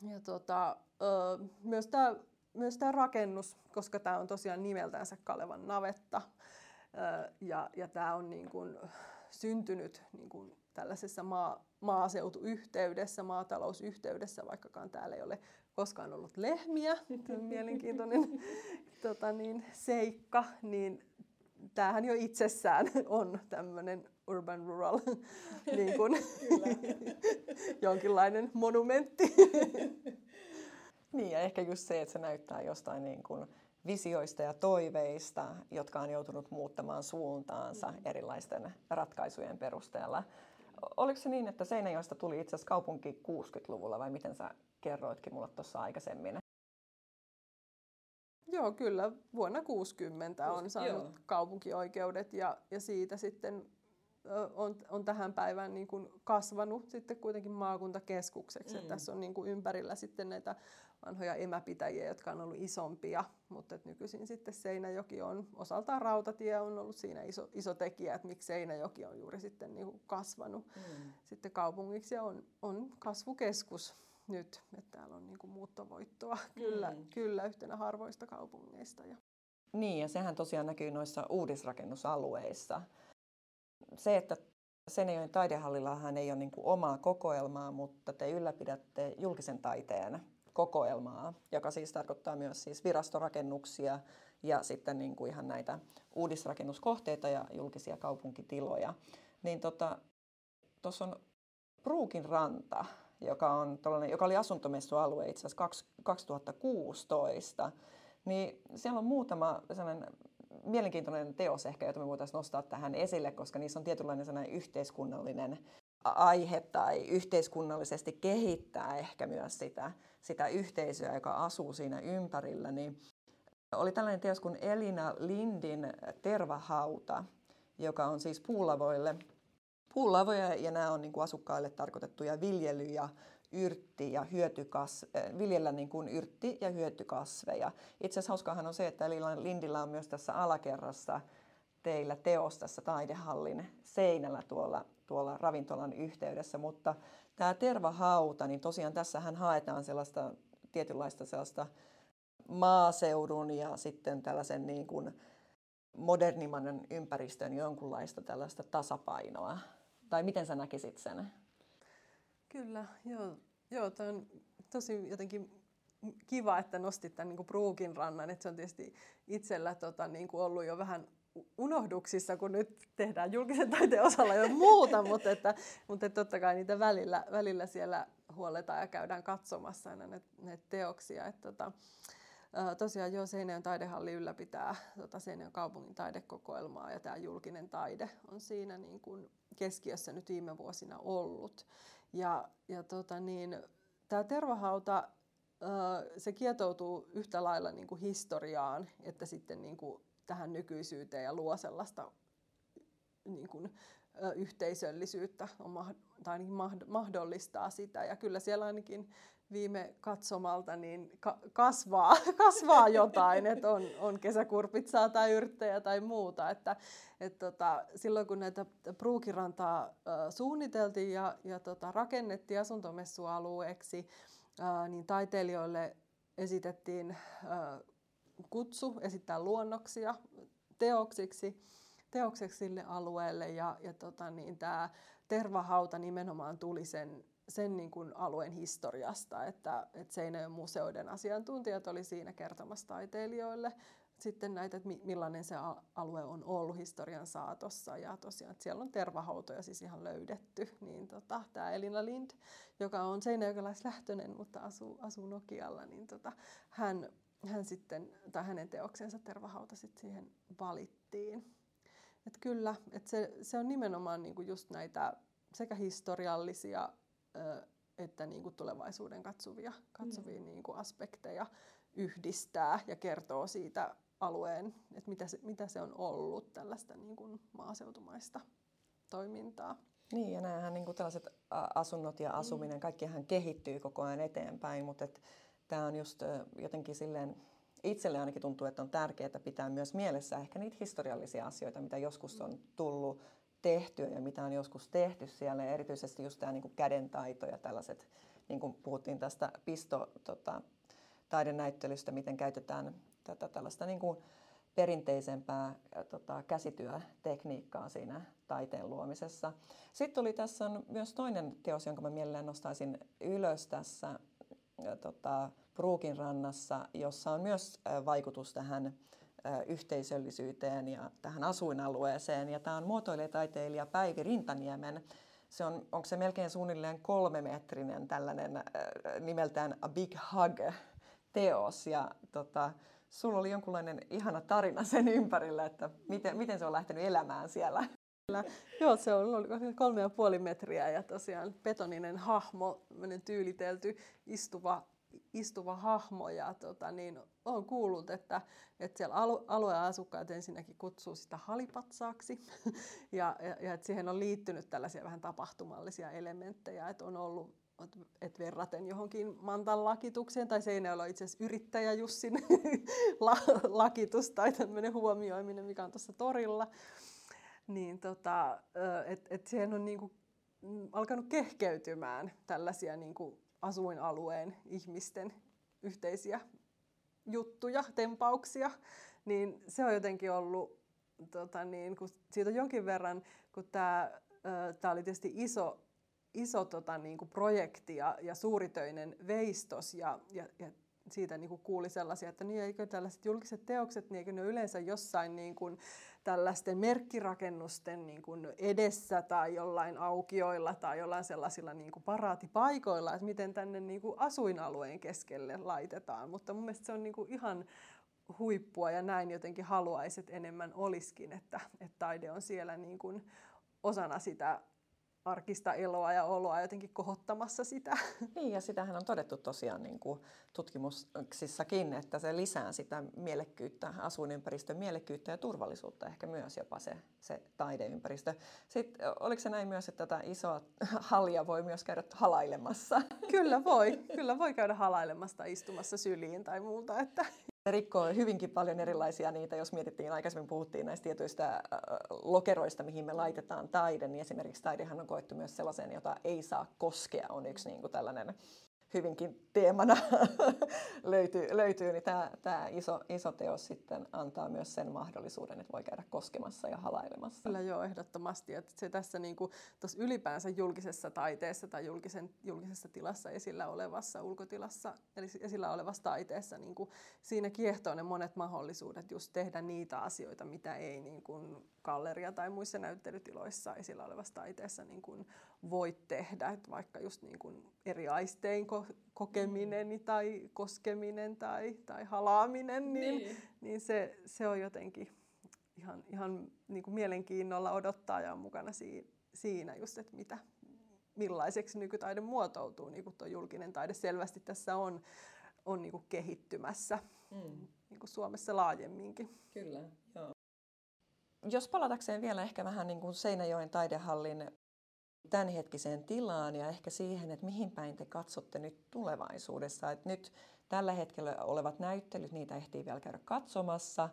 ja tota, ö, myös tämä myös tämä rakennus, koska tämä on tosiaan nimeltänsä Kalevan navetta. Ja, ja tämä on niin kuin syntynyt niin kuin tällaisessa maa, maaseutuyhteydessä, maatalousyhteydessä, vaikkakaan täällä ei ole koskaan ollut lehmiä. Mielenkiintoinen tota niin, seikka. Niin tämähän jo itsessään on tämmöinen urban rural niin kuin, jonkinlainen monumentti. Niin, ja ehkä just se, että se näyttää jostain niin kuin visioista ja toiveista, jotka on joutunut muuttamaan suuntaansa mm. erilaisten ratkaisujen perusteella. Oliko se niin, että Seinäjoesta tuli itse asiassa kaupunki 60-luvulla vai miten sä kerroitkin mulle tuossa aikaisemmin? Joo, kyllä. Vuonna 60 on saanut Joo. kaupunkioikeudet ja, ja siitä sitten on, on tähän päivään niin kuin kasvanut sitten kuitenkin maakuntakeskukseksi. Mm. tässä on niin kuin ympärillä sitten näitä vanhoja emäpitäjiä, jotka on ollut isompia, mutta että nykyisin sitten Seinäjoki on, osaltaan rautatie on ollut siinä iso, iso tekijä, että miksi Seinäjoki on juuri sitten niin kuin kasvanut mm. sitten kaupungiksi ja on, on kasvukeskus nyt, että täällä on niin kuin muuttovoittoa kyllä, mm. kyllä yhtenä harvoista kaupungeista. Ja. Niin ja sehän tosiaan näkyy noissa uudisrakennusalueissa. Se, että Seinäjoen taidehallillahan ei ole niin kuin omaa kokoelmaa, mutta te ylläpidätte julkisen taiteen kokoelmaa, joka siis tarkoittaa myös siis virastorakennuksia ja sitten niin kuin ihan näitä uudisrakennuskohteita ja julkisia kaupunkitiloja. Niin tuossa tota, on Pruukin ranta, joka, on joka oli asuntomessualue itse asiassa 2016, niin siellä on muutama sellainen mielenkiintoinen teos ehkä, jota me voitaisiin nostaa tähän esille, koska niissä on tietynlainen sellainen yhteiskunnallinen aihe tai yhteiskunnallisesti kehittää ehkä myös sitä, sitä yhteisöä, joka asuu siinä ympärillä, niin oli tällainen teos kuin Elina Lindin Tervahauta, joka on siis puulavoille, puulavoja ja nämä on niin kuin asukkaille tarkoitettuja viljely- ja yrtti- ja hyötykas, äh, viljellä niin kuin yrtti- ja hyötykasveja. Itse asiassa hauskaahan on se, että Elina Lindillä on myös tässä alakerrassa teillä teos tässä taidehallin seinällä tuolla, tuolla ravintolan yhteydessä, mutta tämä tervahauta, niin tosiaan tässähän haetaan sellaista tietynlaista sellaista maaseudun ja sitten tällaisen niin kuin modernimman ympäristön jonkunlaista tällaista tasapainoa. Tai miten sä näkisit sen? Kyllä, joo. Joo, tämä on tosi jotenkin kiva, että nostit tämän niin Pruukin rannan. Että se on tietysti itsellä tota, niin kuin ollut jo vähän unohduksissa, kun nyt tehdään julkisen taiteen osalla jo muuta, mutta, että, mutta että totta kai niitä välillä, välillä siellä huoletaan ja käydään katsomassa aina näitä, näitä teoksia. Että, tota, tosiaan jo Seinäjön taidehalli ylläpitää tota Seinäjön kaupungin taidekokoelmaa ja tämä julkinen taide on siinä niin kuin keskiössä nyt viime vuosina ollut. Ja, ja tota niin, tämä tervahauta se kietoutuu yhtä lailla niin kuin historiaan, että sitten niin kuin tähän nykyisyyteen ja luo sellaista niin kuin, yhteisöllisyyttä on, tai ainakin mahdollistaa sitä. Ja kyllä siellä ainakin viime katsomalta niin ka- kasvaa, kasvaa jotain, että on, on kesäkurpitsaa tai yrttejä tai muuta. Että, et tota, silloin kun näitä Pruukirantaa suunniteltiin ja, ja tota, rakennettiin asuntomessualueeksi, ö, niin taiteilijoille esitettiin kutsu esittää luonnoksia teoksiksi, teokseksi sille alueelle ja, ja tota, niin, tämä tervahauta nimenomaan tuli sen, sen niin kuin alueen historiasta, että, että Seinäjoen museoiden asiantuntijat oli siinä kertomassa taiteilijoille sitten näitä, että millainen se alue on ollut historian saatossa. Ja tosiaan, että siellä on tervahautoja siis ihan löydetty. Niin tota, tämä Elina Lind, joka on seinäjokalaislähtöinen, mutta asuu, asuu Nokialla, niin tota, hän hän sitten, tai hänen teoksensa Tervahauta sitten siihen valittiin. Et kyllä, et se, se on nimenomaan niinku just näitä sekä historiallisia ö, että niin kuin tulevaisuuden katsovia, katsovia mm. niin kuin aspekteja yhdistää ja kertoo siitä alueen, että mitä se, mitä se on ollut tällaista niin kuin maaseutumaista toimintaa. Niin, ja nämähän niin kuin tällaiset asunnot ja asuminen, mm. kaikkihan kehittyy koko ajan eteenpäin, mutta tämä on just jotenkin silleen, itselle ainakin tuntuu, että on tärkeää pitää myös mielessä ehkä niitä historiallisia asioita, mitä joskus on tullut tehtyä ja mitä on joskus tehty siellä, ja erityisesti just tämä niin kuin kädentaito ja tällaiset, niin kuin puhuttiin tästä pisto tota, taidenäyttelystä, miten käytetään tätä tällaista niin kuin perinteisempää tota, käsityötekniikkaa siinä taiteen luomisessa. Sitten oli tässä on myös toinen teos, jonka mä mielelläni nostaisin ylös tässä tota, Pruukin rannassa, jossa on myös vaikutus tähän yhteisöllisyyteen ja tähän asuinalueeseen. Ja tämä on muotoilijataiteilija Päivi Rintaniemen. Se on, onko se melkein suunnilleen kolmemetrinen tällainen nimeltään A Big Hug teos. Ja tota, sulla oli jonkunlainen ihana tarina sen ympärillä, että miten, miten se on lähtenyt elämään siellä. Joo, se on ollut kolme ja puoli metriä ja tosiaan betoninen hahmo, tyylitelty istuva, istuva hahmo ja tota, niin on kuullut, että, että siellä alu, alueen asukkaat ensinnäkin kutsuu sitä halipatsaaksi. Ja, ja, ja että siihen on liittynyt tällaisia vähän tapahtumallisia elementtejä, että on ollut et verraten johonkin Mantan lakitukseen, tai Seinäjoella itse asiassa yrittäjä Jussin lakitus tai tämmöinen huomioiminen, mikä on tuossa torilla, niin tota, että et siihen on niinku alkanut kehkeytymään tällaisia niinku asuinalueen ihmisten yhteisiä juttuja, tempauksia, niin se on jotenkin ollut, tota niin, kun siitä on jonkin verran, kun tämä oli tietysti iso iso tota, niin kuin projekti ja, ja suuritöinen veistos ja, ja, ja siitä niin kuin kuuli sellaisia, että niin eikö tällaiset julkiset teokset, niin eikö ne yleensä jossain niin kuin tällaisten merkkirakennusten niin kuin edessä tai jollain aukioilla tai jollain sellaisilla niin kuin paraatipaikoilla, että miten tänne niin kuin asuinalueen keskelle laitetaan. Mutta mun mielestä se on niin kuin ihan huippua ja näin jotenkin haluaisin, että enemmän olisikin, että, että taide on siellä niin kuin osana sitä arkista eloa ja oloa jotenkin kohottamassa sitä. Niin, ja sitähän on todettu tosiaan niin kuin tutkimuksissakin, että se lisää sitä mielekkyyttä, asuinympäristön mielekkyyttä ja turvallisuutta, ehkä myös jopa se, se taideympäristö. Sitten oliko se näin myös, että tätä isoa halia voi myös käydä halailemassa? Kyllä voi, kyllä voi käydä halailemassa istumassa syliin tai muuta. Että rikkoo hyvinkin paljon erilaisia niitä, jos mietittiin, aikaisemmin puhuttiin näistä tietyistä lokeroista, mihin me laitetaan taide, niin esimerkiksi taidehan on koettu myös sellaiseen, jota ei saa koskea, on yksi niin kuin tällainen hyvinkin teemana löytyy, löytyy, niin tämä, tämä iso, iso teos sitten antaa myös sen mahdollisuuden, että voi käydä koskemassa ja halailemassa. Kyllä joo, ehdottomasti. Että se tässä niin kuin, ylipäänsä julkisessa taiteessa tai julkisen, julkisessa tilassa esillä olevassa ulkotilassa, eli esillä olevassa taiteessa, niin kuin, siinä kiehtoo ne monet mahdollisuudet just tehdä niitä asioita, mitä ei niin kuin, galleria tai muissa näyttelytiloissa esillä olevassa taiteessa niin kuin, voi tehdä. Että vaikka just niin kuin, eri aistein kokeminen mm. tai koskeminen tai, tai halaaminen, niin, niin. niin se, se on jotenkin ihan, ihan niin kuin mielenkiinnolla odottaa ja on mukana siinä just, että mitä, millaiseksi nykytaide muotoutuu, niin kuin tuo julkinen taide selvästi tässä on, on niin kuin kehittymässä mm. niin kuin Suomessa laajemminkin. Kyllä, joo. Jos palatakseen vielä ehkä vähän niin kuin Seinäjoen taidehallin tämänhetkiseen tilaan ja ehkä siihen, että mihin päin te katsotte nyt tulevaisuudessa. Että nyt tällä hetkellä olevat näyttelyt, niitä ehtii vielä käydä katsomassa.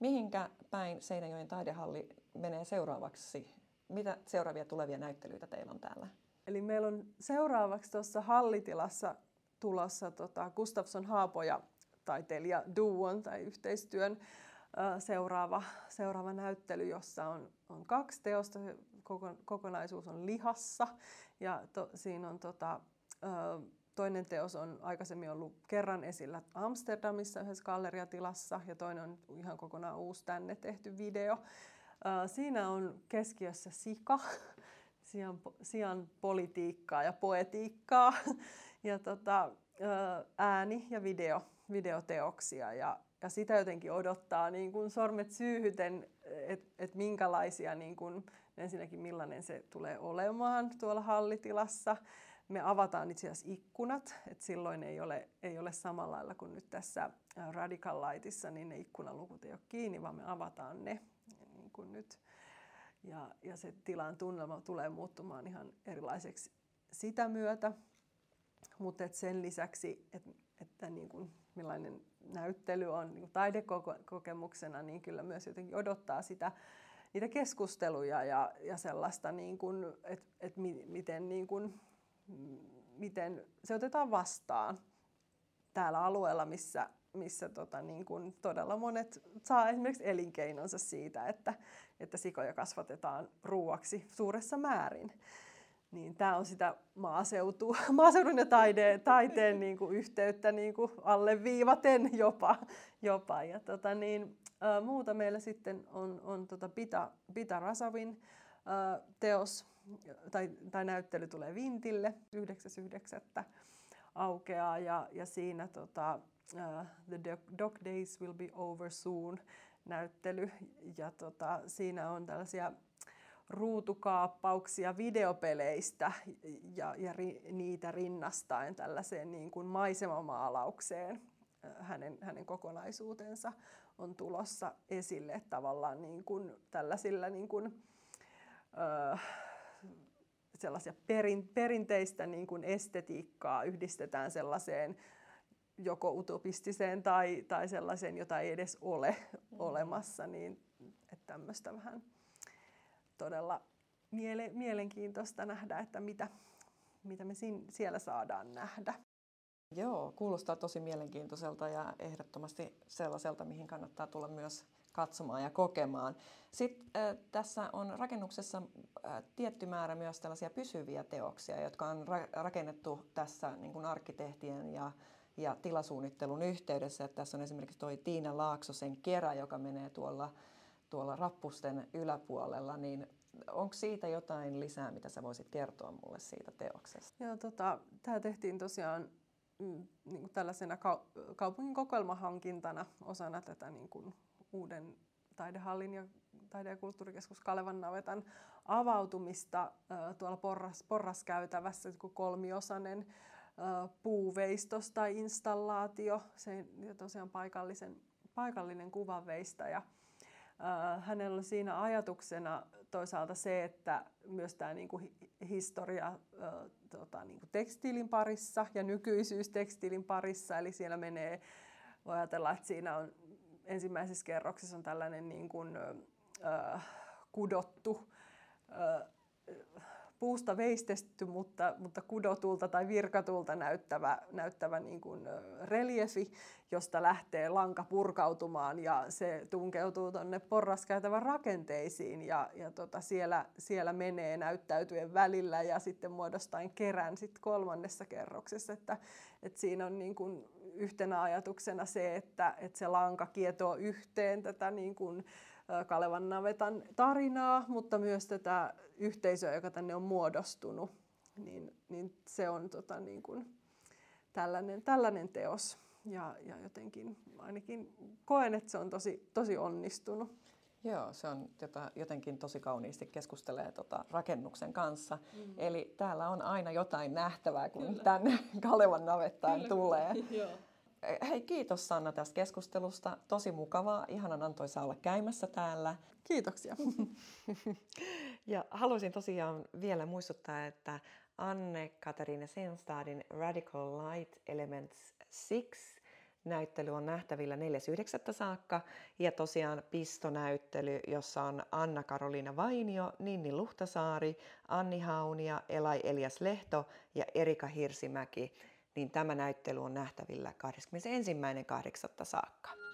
Mihinkä päin Seinäjoen taidehalli menee seuraavaksi? Mitä seuraavia tulevia näyttelyitä teillä on täällä? Eli meillä on seuraavaksi tuossa hallitilassa tulossa tota Gustafsson Haapoja taiteilija duon tai yhteistyön seuraava, seuraava näyttely, jossa on, on kaksi teosta. Kokonaisuus on lihassa. Ja to, siinä on tota, toinen teos on aikaisemmin ollut kerran esillä Amsterdamissa yhdessä galleriatilassa ja toinen on ihan kokonaan uusi tänne tehty video. Siinä on keskiössä sika, sian, sian politiikkaa ja poetiikkaa ja tota, ääni ja video, videoteoksia. Ja, ja sitä jotenkin odottaa niin kuin sormet syyhyten, että et minkälaisia niin kuin ensinnäkin millainen se tulee olemaan tuolla hallitilassa, me avataan itse asiassa ikkunat, että silloin ei ole, ei ole samalla lailla kuin nyt tässä Radical Lightissa, niin ne ikkunalukut ei ole kiinni, vaan me avataan ne niin kuin nyt. Ja, ja se tilan tunnelma tulee muuttumaan ihan erilaiseksi sitä myötä. Mutta sen lisäksi, että, että niin millainen näyttely on niin taidekokemuksena, niin kyllä myös jotenkin odottaa sitä, niitä keskusteluja ja, ja sellaista, niin että, että miten, niin miten se otetaan vastaan täällä alueella, missä, missä tota, niin kuin todella monet saa esimerkiksi elinkeinonsa siitä, että, että sikoja kasvatetaan ruuaksi suuressa määrin. Niin tämä on sitä maaseutu, maaseudun ja taide, taiteen niin kuin yhteyttä niin kuin alleviivaten jopa. jopa. Ja tota niin, ä, muuta meillä sitten on, on tota Pita, Pita Rasavin ä, teos, tai, tai näyttely tulee Vintille 9.9. aukeaa ja, ja siinä tota, uh, The Dog Days Will Be Over Soon näyttely ja tota, siinä on tällaisia ruutukaappauksia videopeleistä ja, ja ri, niitä rinnastaen tällaiseen niin kuin maisemamaalaukseen. Hänen, hänen kokonaisuutensa on tulossa esille tavallaan niin kuin tällaisilla niin kuin, ö, sellaisia perin, perinteistä niin kuin estetiikkaa yhdistetään sellaiseen joko utopistiseen tai, tai sellaiseen, jota ei edes ole mm. olemassa, niin että tämmöistä vähän todella miele, mielenkiintoista nähdä, että mitä, mitä me sin, siellä saadaan nähdä. Joo, kuulostaa tosi mielenkiintoiselta ja ehdottomasti sellaiselta, mihin kannattaa tulla myös katsomaan ja kokemaan. Sitten äh, tässä on rakennuksessa äh, tietty määrä myös tällaisia pysyviä teoksia, jotka on ra- rakennettu tässä niin kuin arkkitehtien ja, ja tilasuunnittelun yhteydessä. Että tässä on esimerkiksi tuo Tiina Laaksosen kerä, joka menee tuolla tuolla rappusten yläpuolella, niin onko siitä jotain lisää, mitä sä voisit kertoa mulle siitä teoksesta? Joo, tota, tämä tehtiin tosiaan mm, niin kuin tällaisena kau- kaupungin kokoelmahankintana osana tätä niin kuin uuden taidehallin ja taide- ja kulttuurikeskus Kalevan navetan avautumista tuolla porras, porraskäytävässä, kolmiosainen äh, puuveistos tai installaatio, se tosiaan paikallisen, paikallinen kuvanveistäjä. Äh, hänellä on siinä ajatuksena toisaalta se, että myös tämä niin kuin historia äh, tota, niin kuin tekstiilin parissa ja nykyisyys tekstiilin parissa, eli siellä menee, voi ajatella, että siinä on ensimmäisessä kerroksessa on tällainen niin kuin, äh, kudottu äh, puusta veistetty, mutta, mutta kudotulta tai virkatulta näyttävä, näyttävä niin kuin reliefi, josta lähtee lanka purkautumaan ja se tunkeutuu tuonne porraskäytävän rakenteisiin ja, ja tota siellä, siellä menee näyttäytyen välillä ja sitten muodostaen kerän sit kolmannessa kerroksessa. Että, että siinä on niin kuin yhtenä ajatuksena se, että, että se lanka kietoo yhteen tätä niin kuin, Kalevan navetan tarinaa, mutta myös tätä yhteisöä, joka tänne on muodostunut. Niin, niin se on tota, niin kuin tällainen, tällainen teos. Ja, ja jotenkin ainakin koen, että se on tosi, tosi onnistunut. Joo, se on jota, jotenkin tosi kauniisti keskustelee tota, rakennuksen kanssa. Mm. Eli täällä on aina jotain nähtävää, kun Kyllä. tänne Kalevan navettaan Kyllä. tulee. Joo. Hei, kiitos Sanna tästä keskustelusta. Tosi mukavaa. Ihanan antoisa olla käymässä täällä. Kiitoksia. ja haluaisin tosiaan vielä muistuttaa, että Anne-Katarina Senstadin Radical Light Elements 6 näyttely on nähtävillä 4.9. saakka ja tosiaan pistonäyttely, jossa on Anna-Karoliina Vainio, Ninni Luhtasaari, Anni Haunia, Elai Elias Lehto ja Erika Hirsimäki niin tämä näyttely on nähtävillä 21.8. saakka.